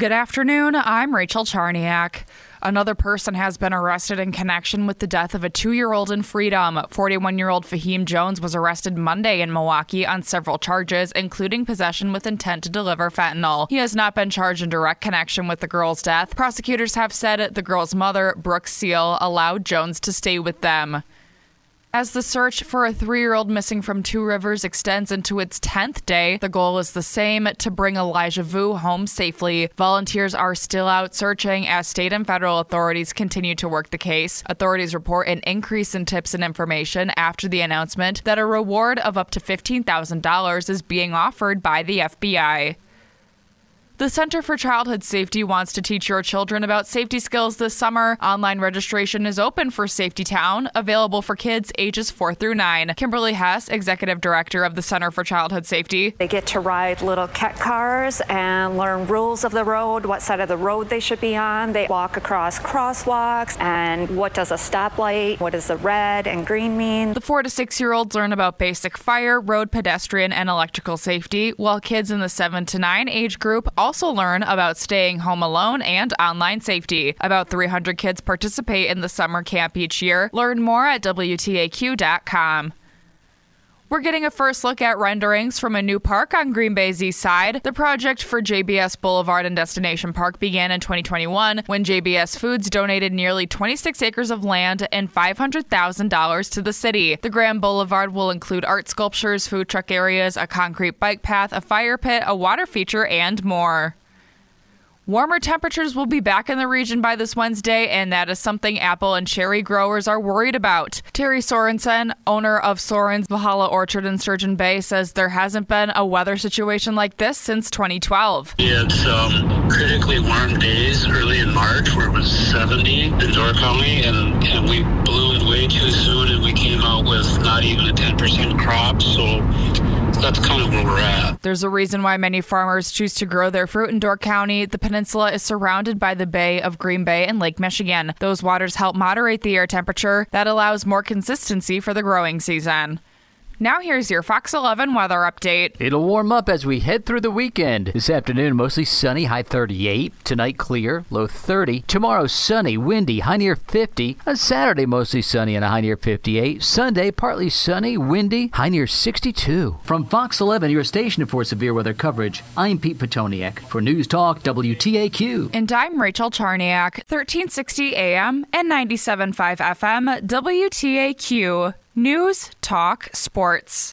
Good afternoon. I'm Rachel Charniak. Another person has been arrested in connection with the death of a two year old in freedom. 41 year old Fahim Jones was arrested Monday in Milwaukee on several charges, including possession with intent to deliver fentanyl. He has not been charged in direct connection with the girl's death. Prosecutors have said the girl's mother, Brooke Seal, allowed Jones to stay with them. As the search for a three year old missing from Two Rivers extends into its 10th day, the goal is the same to bring Elijah Vue home safely. Volunteers are still out searching as state and federal authorities continue to work the case. Authorities report an increase in tips and information after the announcement that a reward of up to $15,000 is being offered by the FBI. The Center for Childhood Safety wants to teach your children about safety skills this summer. Online registration is open for Safety Town, available for kids ages 4 through 9. Kimberly Hess, Executive Director of the Center for Childhood Safety. They get to ride little cat cars and learn rules of the road, what side of the road they should be on. They walk across crosswalks and what does a stoplight, what does the red and green mean. The 4 to 6 year olds learn about basic fire, road pedestrian, and electrical safety, while kids in the 7 to 9 age group also also learn about staying home alone and online safety. About 300 kids participate in the summer camp each year. Learn more at WTAQ.com. We're getting a first look at renderings from a new park on Green Bay's east side. The project for JBS Boulevard and Destination Park began in 2021 when JBS Foods donated nearly 26 acres of land and $500,000 to the city. The Grand Boulevard will include art sculptures, food truck areas, a concrete bike path, a fire pit, a water feature, and more. Warmer temperatures will be back in the region by this Wednesday, and that is something apple and cherry growers are worried about. Terry Sorensen, owner of Soren's Valhalla Orchard in Sturgeon Bay, says there hasn't been a weather situation like this since 2012. We had some critically warm days early in March where it was 70 in Door County, and, and we blew it way too soon, and we came out with not even a 10% crop. So that's kind of where we're at. There's a reason why many farmers choose to grow their fruit in Door County. The peninsula is surrounded by the Bay of Green Bay and Lake Michigan. Those waters help moderate the air temperature that allows more consistency for the growing season. Now here's your Fox 11 weather update. It'll warm up as we head through the weekend. This afternoon, mostly sunny, high 38. Tonight, clear, low 30. Tomorrow, sunny, windy, high near 50. On Saturday, mostly sunny and a high near 58. Sunday, partly sunny, windy, high near 62. From Fox 11, your station for severe weather coverage, I'm Pete Petoniak for News Talk WTAQ. And I'm Rachel Charniak, 1360 AM and 97.5 FM, WTAQ. News, talk, sports.